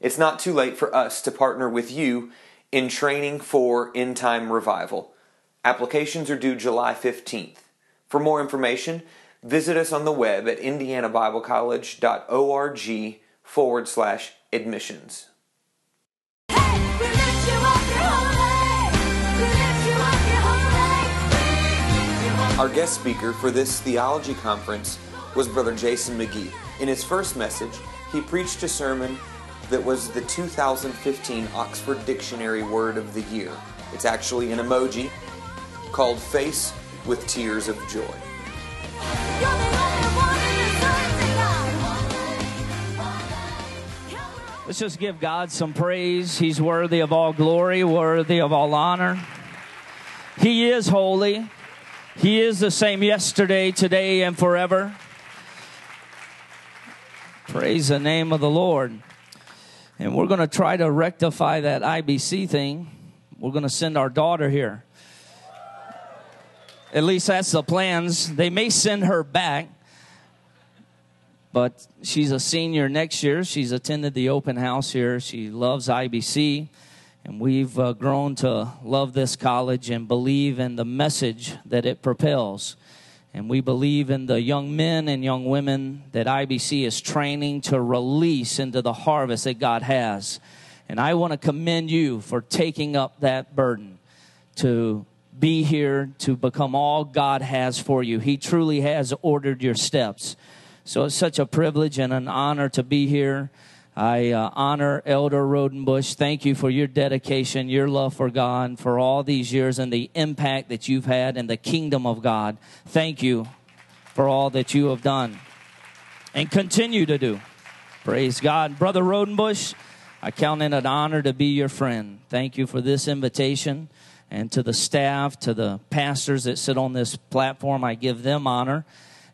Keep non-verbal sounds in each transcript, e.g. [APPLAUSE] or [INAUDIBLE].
It's not too late for us to partner with you in training for end time revival. Applications are due July 15th. For more information, visit us on the web at indianabiblecollege.org forward slash admissions. Our guest speaker for this theology conference was Brother Jason McGee. In his first message, he preached a sermon that was the 2015 Oxford Dictionary Word of the Year. It's actually an emoji called Face with Tears of Joy. Let's just give God some praise. He's worthy of all glory, worthy of all honor. He is holy. He is the same yesterday, today, and forever. Praise the name of the Lord. And we're going to try to rectify that IBC thing. We're going to send our daughter here. At least that's the plans. They may send her back, but she's a senior next year. She's attended the open house here. She loves IBC, and we've uh, grown to love this college and believe in the message that it propels. And we believe in the young men and young women that IBC is training to release into the harvest that God has. And I want to commend you for taking up that burden to be here, to become all God has for you. He truly has ordered your steps. So it's such a privilege and an honor to be here. I uh, honor Elder Rodenbush. Thank you for your dedication, your love for God, for all these years and the impact that you've had in the kingdom of God. Thank you for all that you have done and continue to do. Praise God. Brother Rodenbush, I count it an honor to be your friend. Thank you for this invitation. And to the staff, to the pastors that sit on this platform, I give them honor.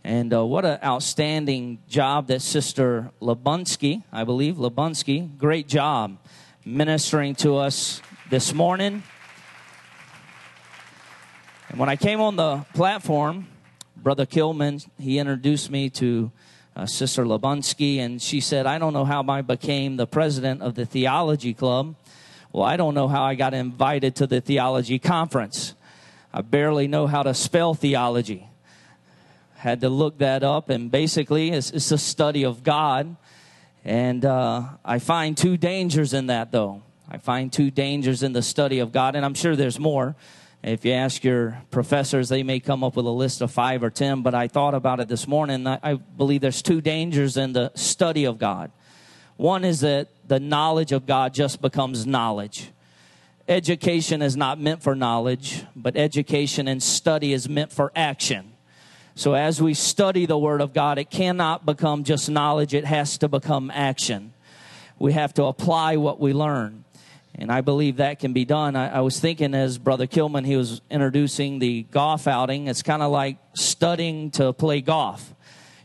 And uh, what an outstanding job that Sister Labunsky, I believe, Labunsky, great job ministering to us this morning. And when I came on the platform, Brother Kilman, he introduced me to uh, Sister Labunsky, and she said, I don't know how I became the president of the theology club. Well, I don't know how I got invited to the theology conference. I barely know how to spell theology had to look that up, and basically, it's, it's a study of God. And uh, I find two dangers in that, though. I find two dangers in the study of God, and I'm sure there's more. If you ask your professors, they may come up with a list of five or ten, but I thought about it this morning. I, I believe there's two dangers in the study of God. One is that the knowledge of God just becomes knowledge. Education is not meant for knowledge, but education and study is meant for action. So as we study the Word of God, it cannot become just knowledge, it has to become action. We have to apply what we learn. And I believe that can be done. I, I was thinking as Brother Kilman, he was introducing the golf outing, it's kind of like studying to play golf.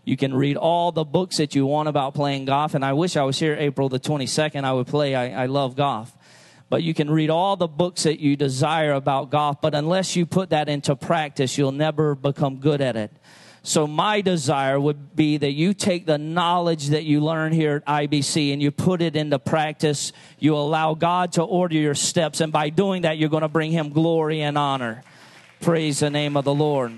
You can read all the books that you want about playing golf. And I wish I was here April the 22nd. I would play. I, I love golf but you can read all the books that you desire about golf, but unless you put that into practice, you'll never become good at it. So my desire would be that you take the knowledge that you learn here at IBC and you put it into practice. You allow God to order your steps. And by doing that, you're going to bring him glory and honor. Praise the name of the Lord.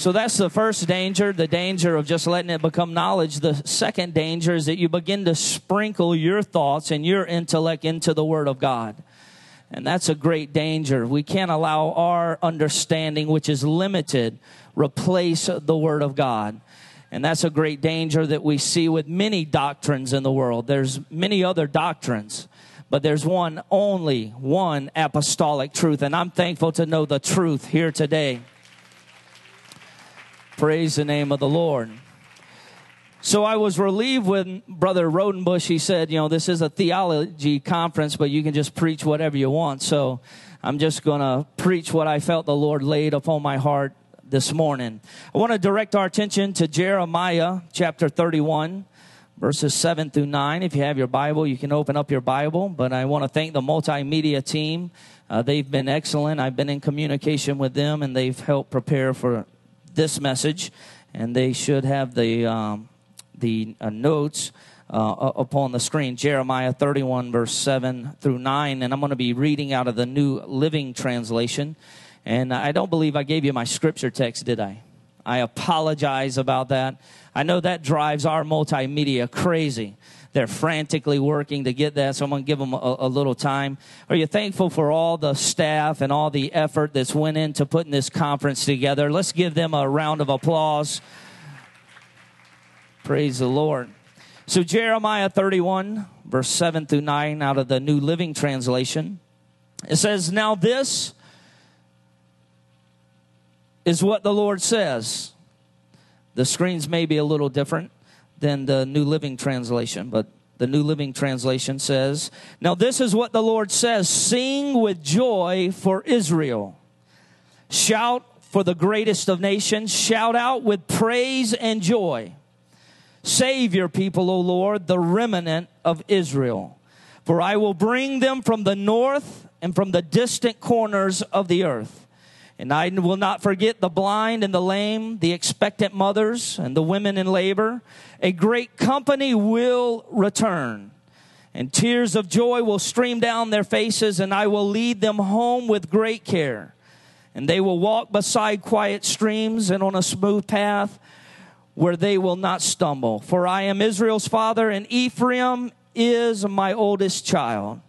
So that's the first danger, the danger of just letting it become knowledge. The second danger is that you begin to sprinkle your thoughts and your intellect into the Word of God. And that's a great danger. We can't allow our understanding, which is limited, replace the Word of God. And that's a great danger that we see with many doctrines in the world. There's many other doctrines, but there's one, only one apostolic truth. And I'm thankful to know the truth here today. Praise the name of the Lord. So I was relieved when Brother Rodenbush, he said, you know, this is a theology conference, but you can just preach whatever you want. So I'm just going to preach what I felt the Lord laid upon my heart this morning. I want to direct our attention to Jeremiah chapter 31, verses 7 through 9. If you have your Bible, you can open up your Bible. But I want to thank the multimedia team. Uh, they've been excellent. I've been in communication with them, and they've helped prepare for this message. And they should have the um, the uh, notes uh, upon the screen Jeremiah 31, verse 7 through 9. And I'm going to be reading out of the New Living Translation. And I don't believe I gave you my scripture text, did I? I apologize about that. I know that drives our multimedia crazy. They're frantically working to get that, so I'm going to give them a, a, little time. Are you thankful for all the staff and all the effort that's went into putting this conference together? Let's give them a round of applause. Praise the Lord. So, Jeremiah 31, verse 7 through 9, out of the New Living Translation, it says, Now this is what the Lord says. The screens may be a little different than the New Living Translation, but the New Living Translation says, Now this is what the Lord says Sing with joy for Israel. Shout for the greatest of nations. Shout out with praise and joy. Save your people, O Lord, the remnant of Israel. For I will bring them from the north and from the distant corners of the earth. And I will not forget the blind and the lame, the expectant mothers and the women in labor. A great company will return, and tears of joy will stream down their faces, and I will lead them home with great care. And they will walk beside quiet streams and on a smooth path where they will not stumble. For I am Israel's father, and Ephraim is my oldest child.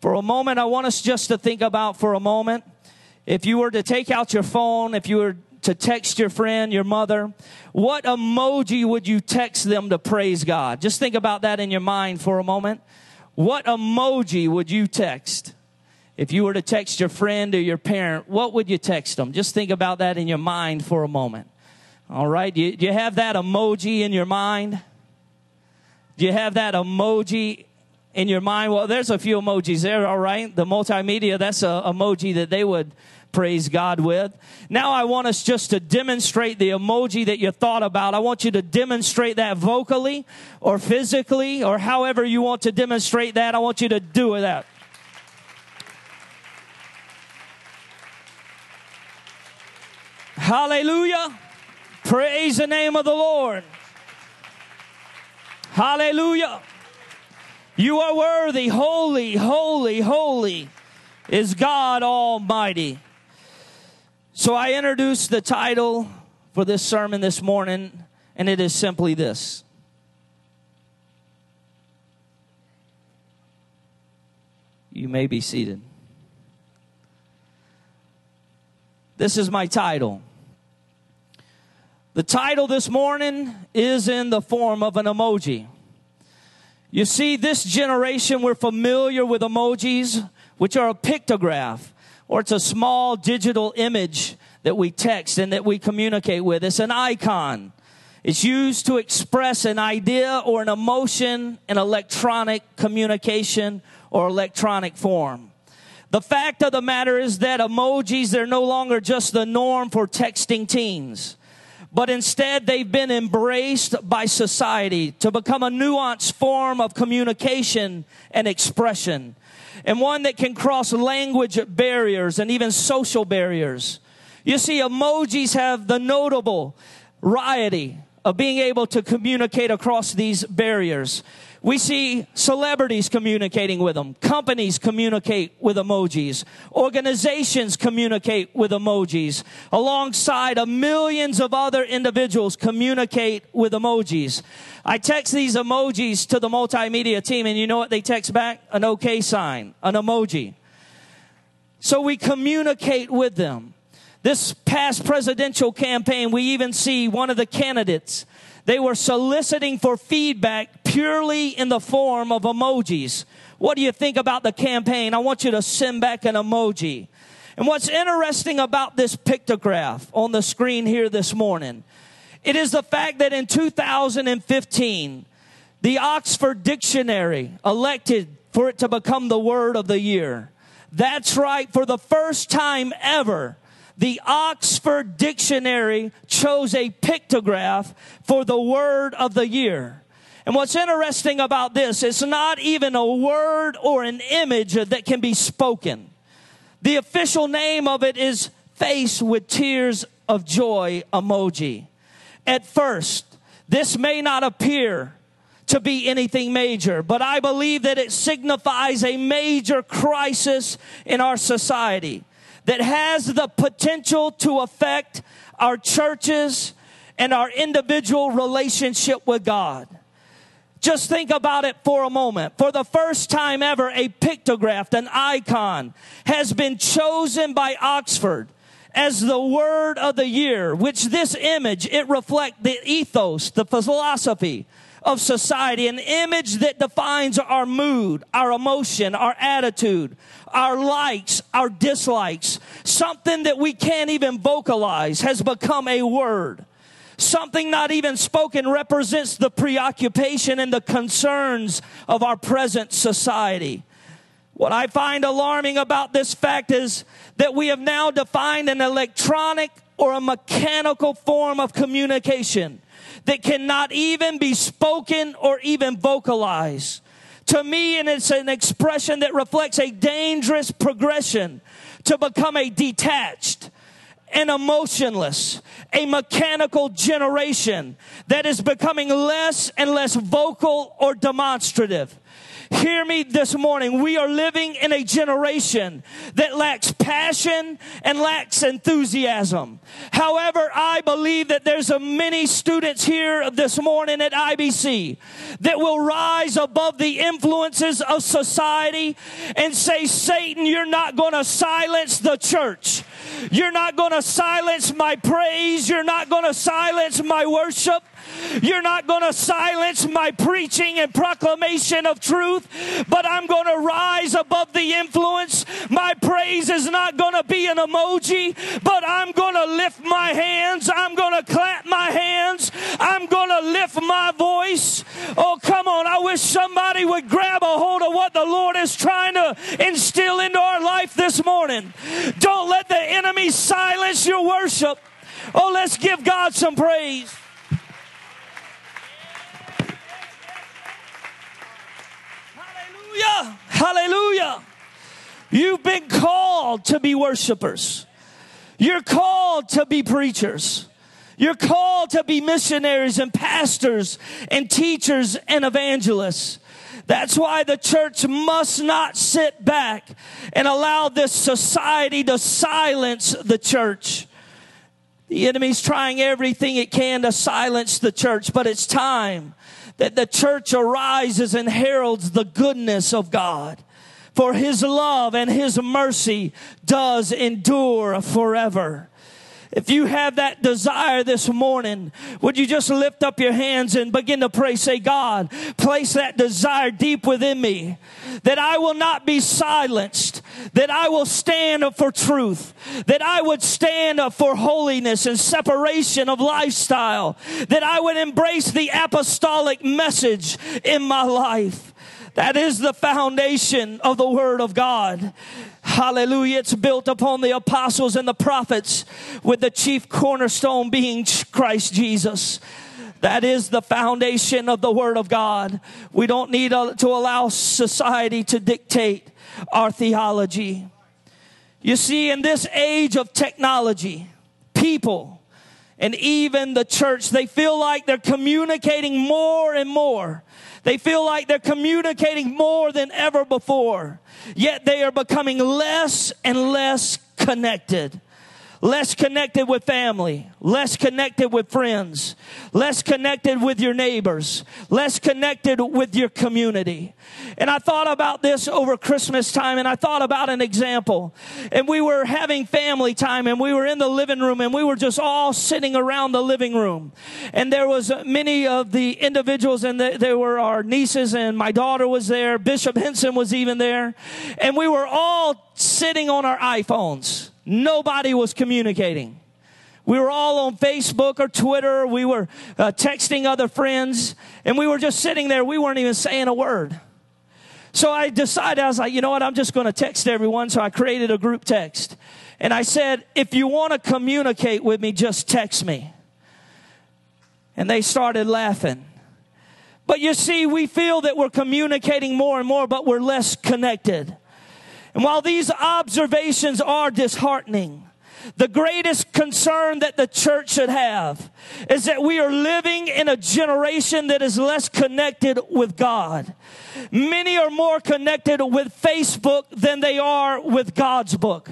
For a moment, I want us just to think about for a moment if you were to take out your phone, if you were to text your friend, your mother, what emoji would you text them to praise God? Just think about that in your mind for a moment. What emoji would you text? If you were to text your friend or your parent, what would you text them? Just think about that in your mind for a moment. All right. Do you, do you have that emoji in your mind? Do you have that emoji in your mind? Well, there's a few emojis there, all right? The multimedia, that's a emoji that they would praise God with. Now I want us just to demonstrate the emoji that you thought about. I want you to demonstrate that vocally or physically or however you want to demonstrate that. I want you to do that. Hallelujah. Praise the name of the Lord. Hallelujah. You are worthy. Holy, holy, holy is God Almighty. So I introduced the title for this sermon this morning, and it is simply this. You may be seated. This is my title. The title this morning is in the form of an emoji. You see, this generation, we're familiar with emojis, which are a pictograph or it's a small digital image that we text and that we communicate with. It's an icon. It's used to express an idea or an emotion in electronic communication or electronic form. The fact of the matter is that emojis, they're no longer just the norm for texting teens, but instead they've been embraced by society to become a nuanced form of communication and expression and one that can cross language barriers and even social barriers. You see, emojis have the notable variety of being able to communicate across these barriers. We see celebrities communicating with them. Companies communicate with emojis. Organizations communicate with emojis. Alongside of millions of other individuals communicate with emojis. I text these emojis to the multimedia team and you know what they text back? An okay sign, an emoji. So we communicate with them. This past presidential campaign, we even see one of the candidates they were soliciting for feedback purely in the form of emojis. What do you think about the campaign? I want you to send back an emoji. And what's interesting about this pictograph on the screen here this morning, it is the fact that in 2015, the Oxford Dictionary elected for it to become the word of the year. That's right, for the first time ever, the Oxford Dictionary chose a pictograph for the word of the year. And what's interesting about this, it's not even a word or an image that can be spoken. The official name of it is face with tears of joy emoji. At first, this may not appear to be anything major, but I believe that it signifies a major crisis in our society that has the potential to affect our churches and our individual relationship with God. Just think about it for a moment. For the first time ever, a pictograph, an icon, has been chosen by Oxford as the word of the year, which this image, it reflects the ethos, the philosophy of society, an image that defines our mood, our emotion, our attitude, our likes, our dislikes, something that we can't even vocalize has become a word. Something not even spoken represents the preoccupation and the concerns of our present society. What I find alarming about this fact is that we have now defined an electronic or a mechanical form of communication that cannot even be spoken or even vocalized. To me, and it's an expression that reflects a dangerous progression to become a detached, and emotionless, a mechanical generation that is becoming less and less vocal or demonstrative. Hear me this morning. We are living in a generation that lacks passion and lacks enthusiasm. However, I believe that there's a many students here this morning at IBC that will rise above the influences of society and say, Satan, you're not going to silence the church. You're not going to silence my praise. You're not going to silence my worship. You're not going to silence my preaching and proclamation of truth, but I'm going to rise above the influence. My praise is not going to be an emoji, but I'm going to lift my hands. I'm going to clap my hands. I'm going to lift my voice. Oh, come on. I wish somebody would grab a hold of what the Lord is trying to instill into our life this morning. Don't let the enemy silence your worship. Oh, let's give God some praise. Hallelujah. Hallelujah. You've been called to be worshipers. You're called to be preachers. You're called to be missionaries and pastors and teachers and evangelists. That's why the church must not sit back and allow this society to silence the church. The enemy's trying everything it can to silence the church, but it's time that the church arises and heralds the goodness of God. For his love and his mercy does endure forever. If you have that desire this morning, would you just lift up your hands and begin to pray? Say, God, place that desire deep within me that I will not be silenced, that I will stand up for truth, that I would stand up for holiness and separation of lifestyle, that I would embrace the apostolic message in my life. That is the foundation of the Word of God. Hallelujah. It's built upon the apostles and the prophets with the chief cornerstone being Christ Jesus. That is the foundation of the Word of God. We don't need to allow society to dictate our theology. You see, in this age of technology, people and even the church, they feel like they're communicating more and more they feel like they're communicating more than ever before, yet they are becoming less and less connected less connected with family, less connected with friends, less connected with your neighbors, less connected with your community. And I thought about this over Christmas time and I thought about an example. And we were having family time and we were in the living room and we were just all sitting around the living room. And there was many of the individuals and there were our nieces and my daughter was there. Bishop Henson was even there. And we were all sitting on our iPhones Nobody was communicating. We were all on Facebook or Twitter. We were uh, texting other friends, and we were just sitting there. We weren't even saying a word. So I decided, I was like, you know what? I'm just going to text everyone. So I created a group text. And I said, if you want to communicate with me, just text me. And they started laughing. But you see, we feel that we're communicating more and more, but we're less connected. And while these observations are disheartening, the greatest concern that the church should have is that we are living in a generation that is less connected with God. Many are more connected with Facebook than they are with God's book.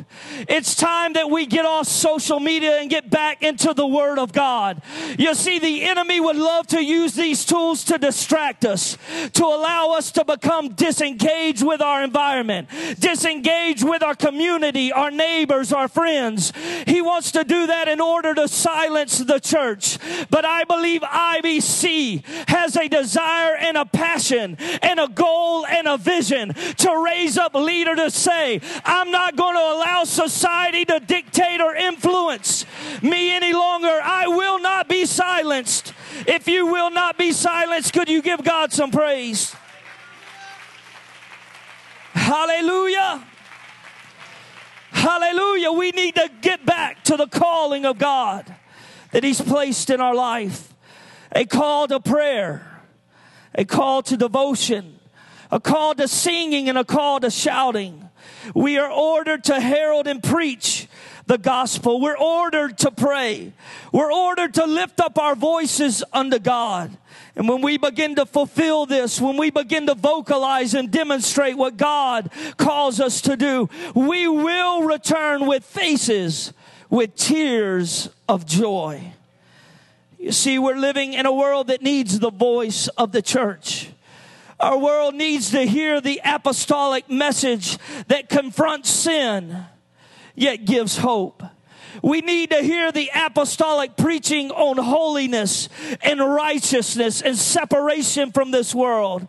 It's time that we get off social media and get back into the Word of God. You see, the enemy would love to use these tools to distract us, to allow us to become disengaged with our environment, disengaged with our community, our neighbors, our friends. He wants to do that in order to silence the church. But I believe IBC has a desire and a passion and a goal and a vision to raise up leader to say, I'm not going to allow society to dictate or influence me any longer. I will not be silenced. If you will not be silenced, could you give God some praise? Hallelujah. Hallelujah. We need to get back to the calling of God that He's placed in our life a call to prayer, a call to devotion, a call to singing, and a call to shouting. We are ordered to herald and preach the gospel. We're ordered to pray. We're ordered to lift up our voices unto God. And when we begin to fulfill this, when we begin to vocalize and demonstrate what God calls us to do, we will return with faces, with tears of joy. You see, we're living in a world that needs the voice of the church. Our world needs to hear the apostolic message that confronts sin, yet gives hope. We need to hear the apostolic preaching on holiness and righteousness and separation from this world.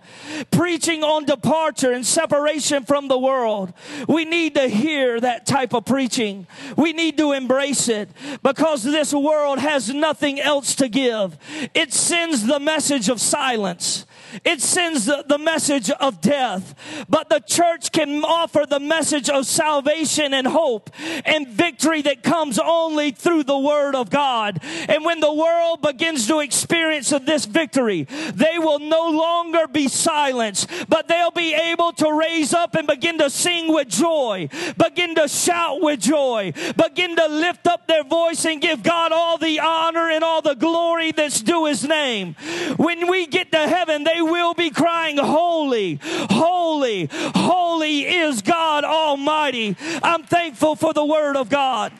Preaching on departure and separation from the world. We need to hear that type of preaching. We need to embrace it because this world has nothing else to give. It sends the message of silence. It sends the, message of death. But the church can offer the message of salvation and hope and victory that comes only through the word of God. And when the world begins to experience this victory, they will no longer be silenced, but they'll be able to raise up and begin to sing with joy, begin to shout with joy, begin to lift up their voice and give God all the honor and all the glory that's due his name. When we get to heaven, they will be crying, Holy, holy, holy is God Almighty. I'm thankful for the word of God.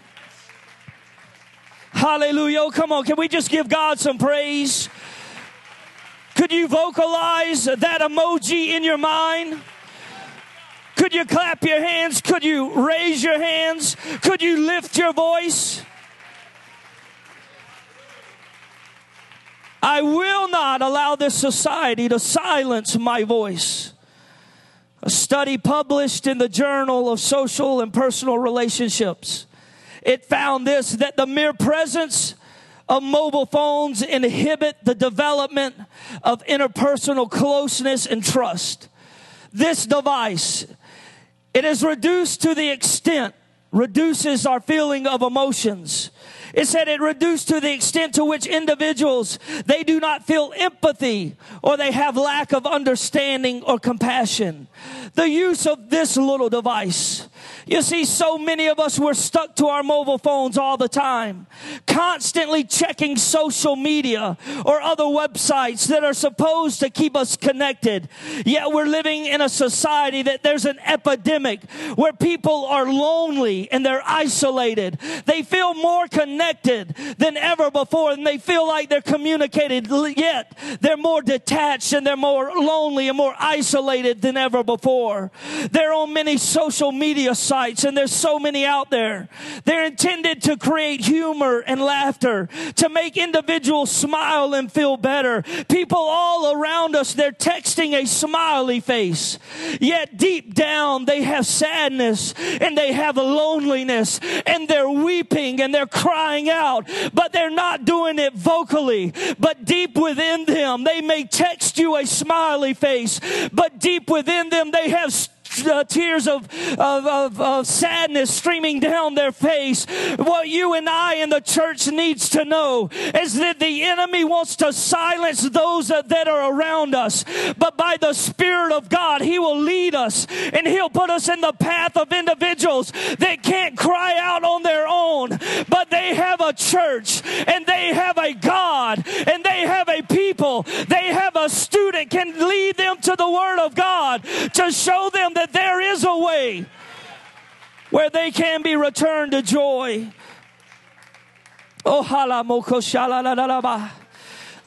Hallelujah. Oh, come on. Can we just give God some praise? Could you vocalize that emoji in your mind? Could you clap your hands? Could you raise your hands? Could you lift your voice? I will not allow this society to silence my voice. A study published in the Journal of Social and Personal Relationships. It found this that the mere presence of mobile phones inhibit the development of interpersonal closeness and trust. This device, it is reduced to the extent, reduces our feeling of emotions it said it reduced to the extent to which individuals, they do not feel empathy or they have lack of understanding or compassion. The use of this little device you see, so many of us were stuck to our mobile phones all the time, constantly checking social media or other websites that are supposed to keep us connected. Yet we're living in a society that there's an epidemic where people are lonely and they're isolated. They feel more connected than ever before and they feel like they're communicated, yet they're more detached and they're more lonely and more isolated than ever before. They're on many social media sites sites, and there's so many out there. They're intended to create humor and laughter, to make individuals smile and feel better. People all around us, they're texting a smiley face. Yet deep down, they have sadness and they have a loneliness and they're weeping and they're crying out, but they're not doing it vocally. But deep within them, they may text you a smiley face, but deep within them, they have uh, tears of, of, of, of sadness streaming down their face. What you and I in the church needs to know is that the enemy wants to silence those that, that are around us. But by the Spirit of God, He will lead us and He'll put us in the path of individuals that can't cry out on their own, but they have a church and they have a God and they have a people, they have a student can lead them to the Word of God to show them that there is a way where they can be returned to joy. Oh.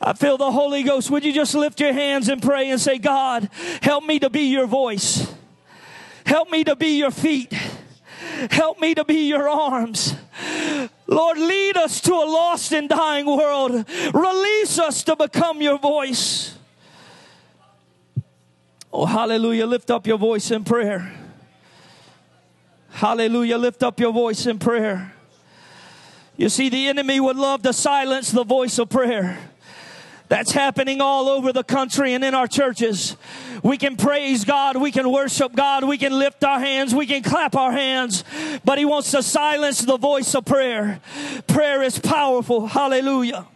I feel the Holy Ghost. Would you just lift your hands and pray and say, God, help me to be your voice. Help me to be your feet. Help me to be your arms. Lord, lead us to a lost and dying world. Release us to become your voice. Oh, hallelujah. Lift up your voice in prayer. Hallelujah. Lift up your voice in prayer. You see, the enemy would love to silence the voice of prayer. That's happening all over the country and in our churches. We can praise God, we can worship God, we can lift our hands, we can clap our hands, but He wants to silence the voice of prayer. Prayer is powerful. Hallelujah.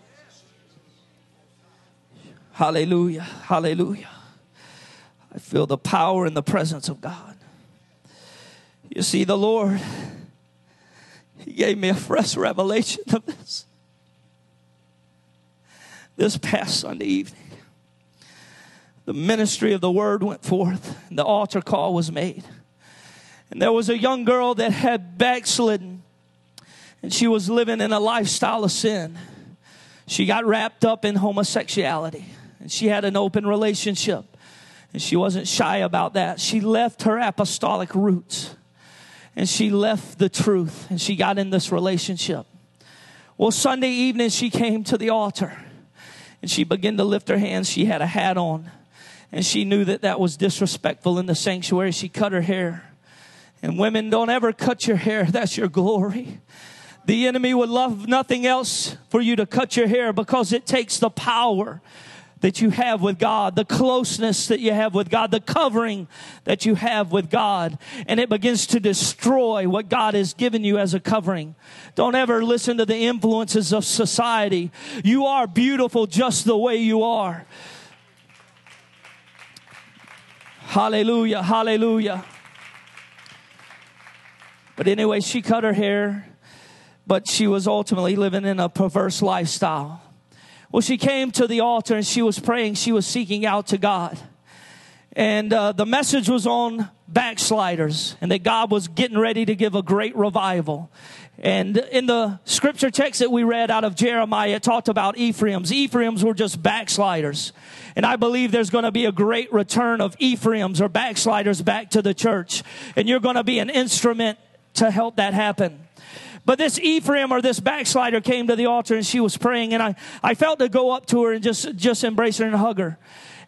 Hallelujah. Hallelujah. I feel the power and the presence of God. You see, the Lord, He gave me a fresh revelation of this this past Sunday evening. The ministry of the word went forth, the altar call was made. And there was a young girl that had backslidden, and she was living in a lifestyle of sin. She got wrapped up in homosexuality, and she had an open relationship, and she wasn't shy about that. She left her apostolic roots, and she left the truth, and she got in this relationship. Well, Sunday evening, she came to the altar and she began to lift her hands. She had a hat on, and she knew that that was disrespectful in the sanctuary. She cut her hair. And women, don't ever cut your hair, [LAUGHS] that's your glory. The enemy would love nothing else for you to cut your hair because it takes the power that you have with God, the closeness that you have with God, the covering that you have with God, and it begins to destroy what God has given you as a covering. Don't ever listen to the influences of society. You are beautiful just the way you are. Hallelujah, hallelujah. But anyway, she cut her hair, but she was ultimately living in a perverse lifestyle. Well, she came to the altar and she was praying. She was seeking out to God. And uh, the message was on backsliders and that God was getting ready to give a great revival. And in the scripture text that we read out of Jeremiah, it talked about Ephraim's. Ephraim's were just backsliders. And I believe there's going to be a great return of Ephraim's or backsliders back to the church. And you're going to be an instrument to help that happen. But this Ephraim or this backslider came to the altar and she was praying and I, I felt to go up to her and just, just embrace her and hug her.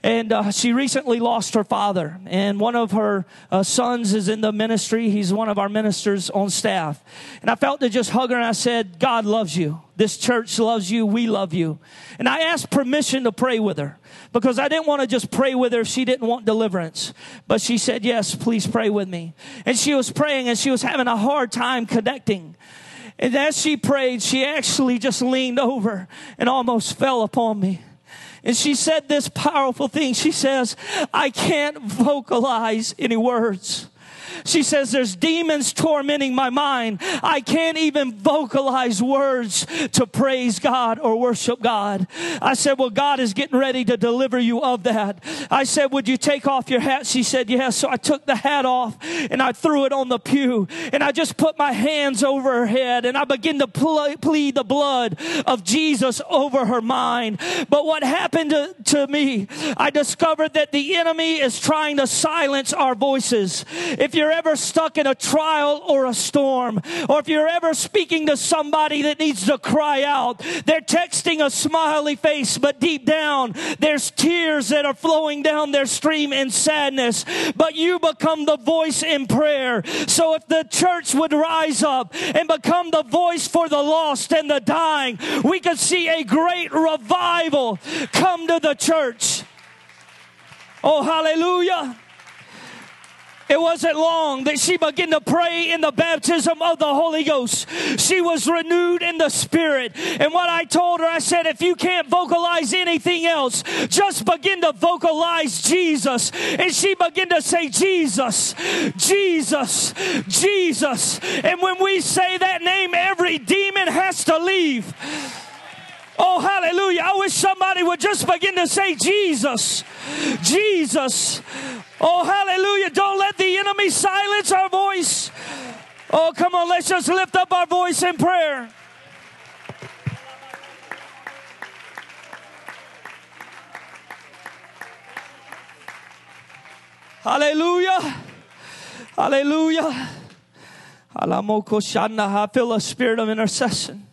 And uh, she recently lost her father, and one of her uh, sons is in the ministry. He's one of our ministers on staff. And I felt to just hug her, and I said, God loves you. This church loves you. We love you. And I asked permission to pray with her because I didn't want to just pray with her if she didn't want deliverance. But she said, Yes, please pray with me. And she was praying, and she was having a hard time connecting. And as she prayed, she actually just leaned over and almost fell upon me. And she said this powerful thing. She says, I can't vocalize any words. She says, There's demons tormenting my mind. I can't even vocalize words to praise God or worship God. I said, Well, God is getting ready to deliver you of that. I said, Would you take off your hat? She said, Yes. So I took the hat off and I threw it on the pew and I just put my hands over her head and I began to plead the blood of Jesus over her mind. But what happened to, to me, I discovered that the enemy is trying to silence our voices. If you're ever stuck in a trial or a storm, or if you're ever speaking to somebody that needs to cry out, they're texting a smiley face, but deep down there's tears that are flowing down their stream in sadness. But you become the voice in prayer. So if the church would rise up and become the voice for the lost and the dying, we could see a great revival come to the church. Oh, hallelujah. It wasn't long that she began to pray in the baptism of the Holy Ghost. She was renewed in the Spirit. And what I told her, I said, if you can't vocalize anything else, just begin to vocalize Jesus. And she began to say, Jesus, Jesus, Jesus. And when we say that name, every demon has to leave. Oh, hallelujah. I wish somebody would just begin to say, Jesus, Jesus. Oh, hallelujah. Don't let the enemy silence our voice. Oh, come on, let's just lift up our voice in prayer. Hallelujah. Hallelujah. I feel a spirit of intercession.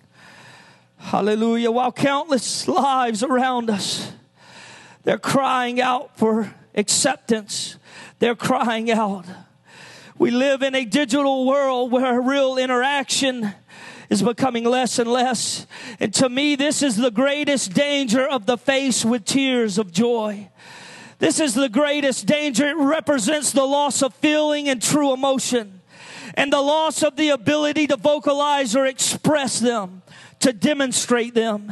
Hallelujah. While countless lives around us, they're crying out for acceptance. They're crying out. We live in a digital world where real interaction is becoming less and less. And to me, this is the greatest danger of the face with tears of joy. This is the greatest danger. It represents the loss of feeling and true emotion and the loss of the ability to vocalize or express them to demonstrate them.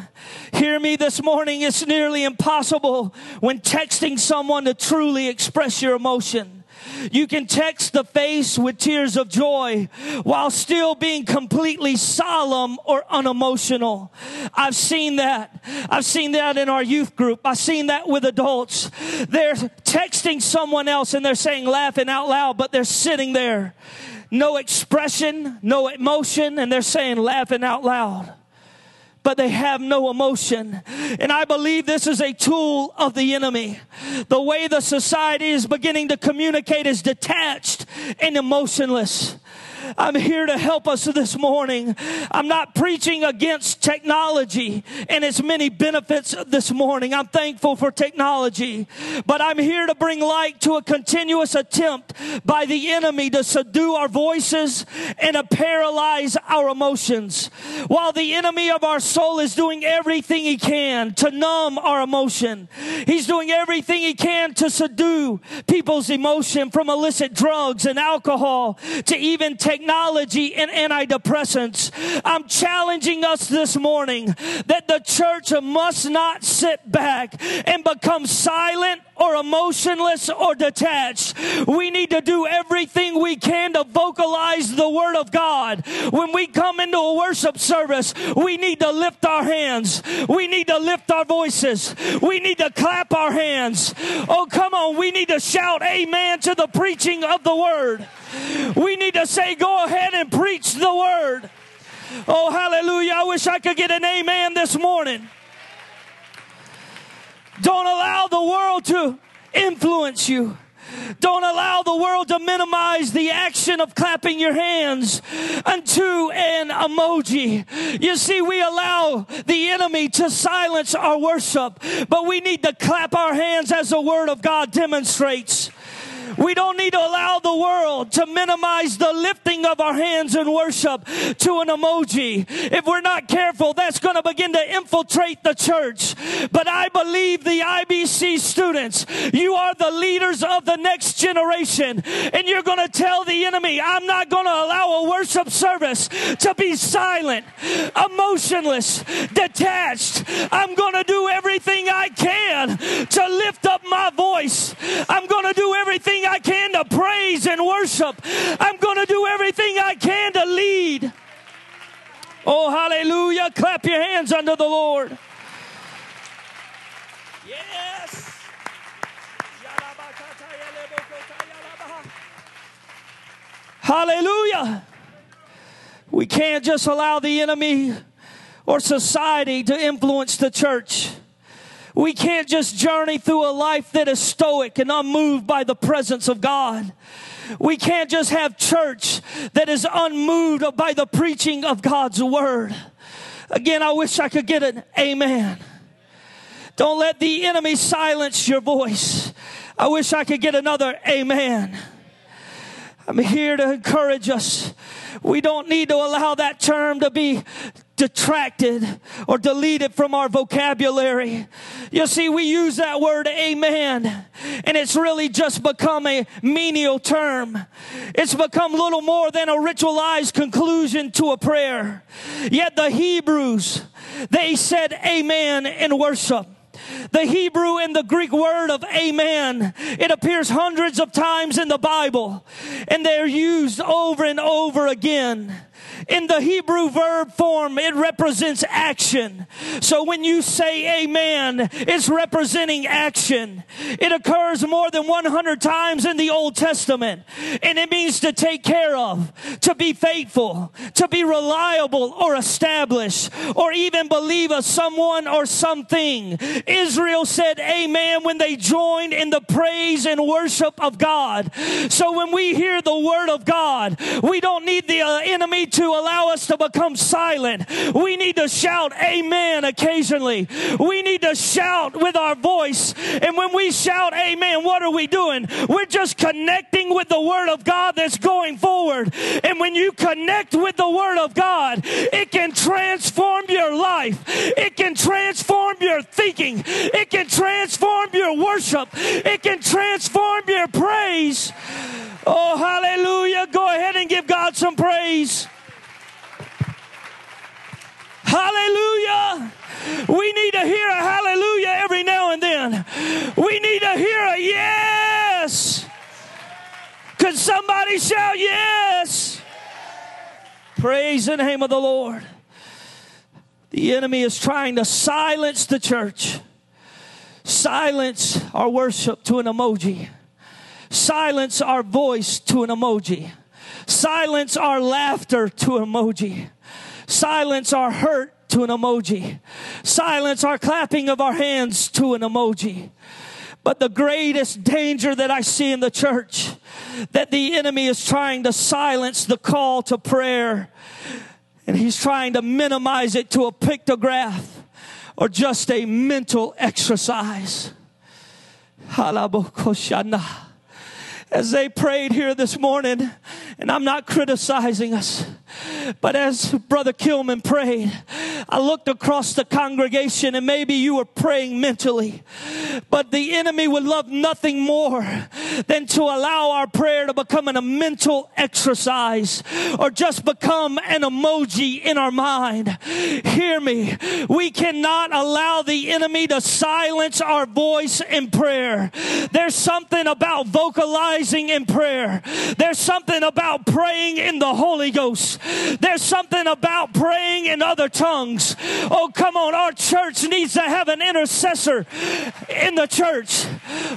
Hear me this morning. It's nearly impossible when texting someone to truly express your emotion. You can text the face with tears of joy while still being completely solemn or unemotional. I've seen that. I've seen that in our youth group. I've seen that with adults. They're texting someone else and they're saying laughing out loud, but they're sitting there. No expression, no emotion, and they're saying laughing out loud but they have no emotion. And I believe this is a tool of the enemy. The way the society is beginning to communicate is detached and emotionless. I'm here to help us this morning. I'm not preaching against technology and its many benefits this morning. I'm thankful for technology, but I'm here to bring light to a continuous attempt by the enemy to subdue our voices and to paralyze our emotions. While the enemy of our soul is doing everything he can to numb our emotion, he's doing everything he can to subdue people's emotion from illicit drugs and alcohol to even take technology and antidepressants. I'm challenging us this morning that the church must not sit back and become silent or emotionless or detached. We need to do everything we can to vocalize the Word of God. When we come into a worship service, we need to lift our hands. We need to lift our voices. We need to clap our hands. Oh, come on. We need to shout amen to the preaching of the Word. We need to say, go ahead and preach the Word. Oh, hallelujah. I wish I could get an amen this morning. Don't allow the world to influence you. Don't allow the world to minimize the action of clapping your hands unto an emoji. You see, we allow the enemy to silence our worship, but we need to clap our hands as the word of God demonstrates. We don't need to allow the world to minimize the lifting of our hands in worship to an emoji. If we're not careful, that's going to begin to infiltrate the church. But I believe the IBC students, you are the leaders of the next generation. And you're going to tell the enemy, I'm not going to allow a worship service to be silent, emotionless, detached. I'm going to do everything I can to lift up my voice. I'm going to do everything everything I can to praise and worship. I'm going to do everything I can to lead. Oh, hallelujah. Clap your hands unto the Lord. Yes. Hallelujah. We can't just allow the enemy or society to influence the church. We can't just journey through a life that is stoic and unmoved by the presence of God. We can't just have church that is unmoved by the preaching of God's word. Again, I wish I could get an amen. Don't let the enemy silence your voice. I wish I could get another amen. I'm here to encourage us. We don't need to allow that term to be detracted or deleted from our vocabulary. You see, we use that word amen, and it's really just become a menial term. It's become little more than a ritualized conclusion to a prayer. Yet the Hebrews, they said amen in worship. The Hebrew and the Greek word of amen, it appears hundreds of times in the Bible and they're used over and over again. In the Hebrew verb form, it represents action. So when you say amen, it's representing action. It occurs more than 100 times in the Old Testament. And it means to take care of, to be faithful, to be reliable or established, or even believe of someone or something. Israel said amen when they joined in the praise and worship of God. So when we hear the word of God, we don't need the uh, enemy to allow us to become silent. We need to shout amen occasionally. We need to shout with our voice. And when we shout amen, what are we doing? We're just connecting with the word of God that's going forward. And when you connect with the word of God, it can transform your life. It can transform your thinking. It can transform your worship. It can transform your praise. Oh, hallelujah. Go ahead and give God some praise. Hallelujah. We need to hear a hallelujah every now and then. We need to hear a yes. Could somebody shout yes? Praise the name of the Lord. The enemy is trying to silence the church, silence our worship to an emoji, silence our voice to an emoji, silence our laughter to an emoji silence our hurt to an emoji, silence our clapping of our hands to an emoji. But the greatest danger that I see in the church, that the enemy is trying to silence the call to prayer, and he's trying to minimize it to a pictograph or just a mental exercise. As they prayed here this morning, and I'm not criticizing us. But as Brother Kilman prayed, I looked across the congregation and maybe you were praying mentally. But the enemy would love nothing more than to allow our prayer to become an, a mental exercise or just become an emoji in our mind. Hear me. We cannot allow the enemy to silence our voice in prayer. There's something about vocalizing in prayer. There's something about praying in the Holy Ghost. There's something about praying in other tongues. Oh, come on. Our church needs to have an intercessor in the church.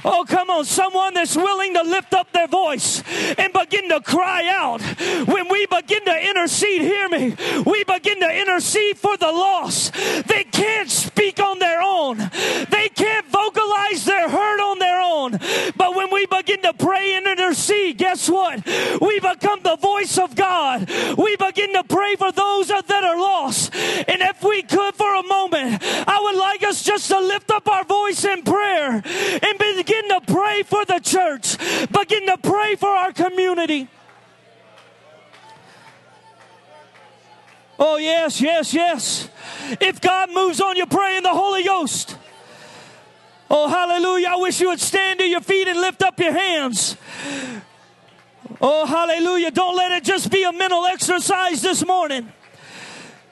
Oh, come on. Someone that's willing to lift up their voice and begin to cry out. When we begin to intercede, hear me, we begin to intercede for the lost. They can't speak on their own, they can't vocalize their hurt on their own. But when we begin to pray and intercede, guess what? We become the voice of God. We begin to pray for those that are lost. And if we could for a moment, I would like us just to lift up our voice in prayer and begin to pray for the church, begin to pray for our community. Oh, yes, yes, yes. If God moves on you, pray in the Holy Ghost. Oh, hallelujah. I wish you would stand to your feet and lift up your hands. Oh, hallelujah. Don't let it just be a mental exercise this morning.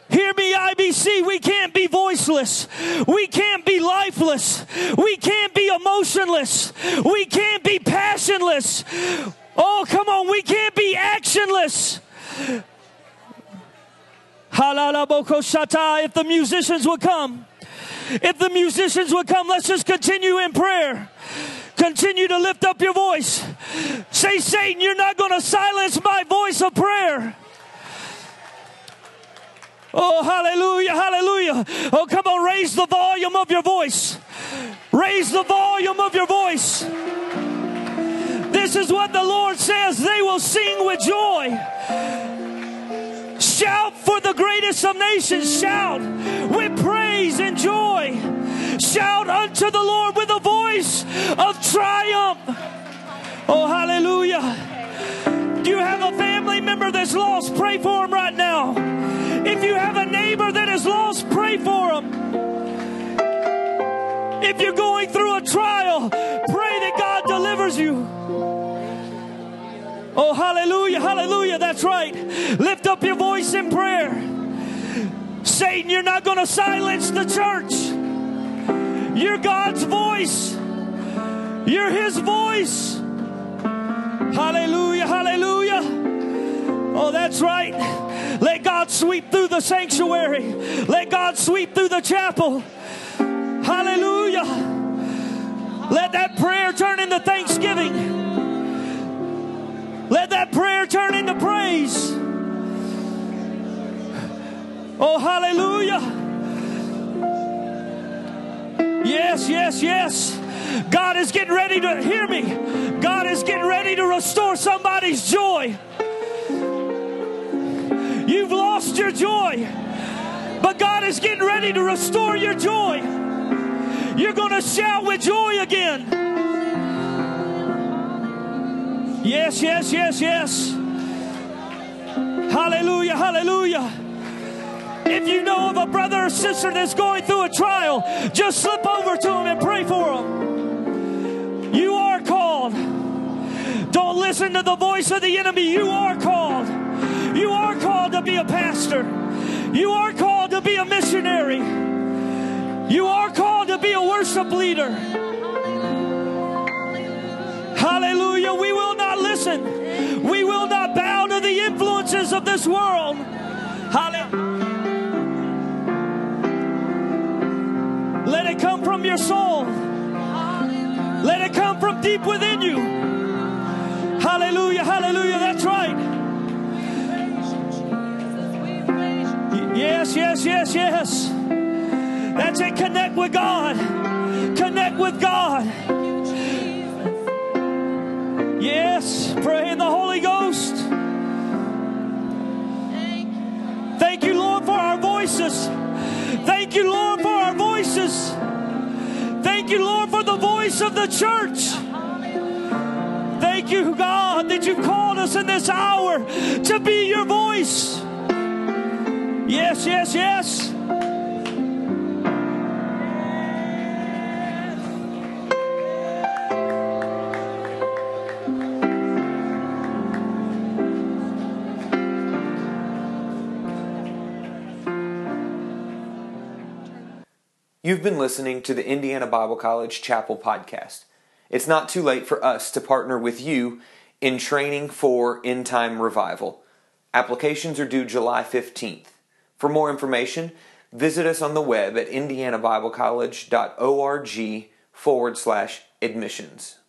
Hear me, IBC. We can't be voiceless. We can't be lifeless. We can't be emotionless. We can't be passionless. Oh, come on. We can't be actionless. If the musicians would come, if the musicians would come, let's just continue in prayer. Continue to lift up your voice. Say, Satan, you're not going to silence my voice of prayer. Oh, hallelujah, hallelujah. Oh, come on, raise the volume of your voice. Raise the volume of your voice. This is what the Lord says they will sing with joy. Shout for the greatest of nations. Shout with praise and joy. Shout unto the Lord with a voice of triumph. Oh, hallelujah. Do you have a family member that's lost? Pray for him right now. If you have a neighbor that is lost, pray for him. If you're going through a trial, pray that God delivers you. Oh, hallelujah, hallelujah. That's right. Lift up your voice in prayer. Satan, you're not going to silence the church. You're God's voice. You're His voice. Hallelujah, hallelujah. Oh, that's right. Let God sweep through the sanctuary. Let God sweep through the chapel. Hallelujah. Let that prayer turn into thanksgiving. Let that prayer turn into praise. Oh, hallelujah. Yes, yes, yes. God is getting ready to hear me. God is getting ready to restore somebody's joy. You've lost your joy, but God is getting ready to restore your joy. You're going to shout with joy again. Yes, yes, yes, yes. Hallelujah, hallelujah. If you know of a brother or sister that's going through a trial, just slip over to them and pray for them. You are called. Don't listen to the voice of the enemy. You are called. You are called to be a pastor. You are called to be a missionary. You are called to be a worship leader. Hallelujah. We will not listen. We will not bow to the influences of this world. Hallelujah. Let it come from your soul. Let it come from deep within you. Hallelujah, hallelujah. That's right. Yes, yes, yes, yes. That's it. Connect with God. Connect with God. Yes, pray in the Holy Ghost. Thank you, Lord, for our voices. Thank you, Lord, voices. Thank you, Lord, for the voice of the church. Thank you, God, that you've called us in this hour to be your voice. Yes, yes, yes. You've been listening to the Indiana Bible College Chapel podcast. It's not too late for us to partner with you in training for end time revival. Applications are due July 15th. For more information, visit us on the web at indianabiblecollege.org forward slash admissions.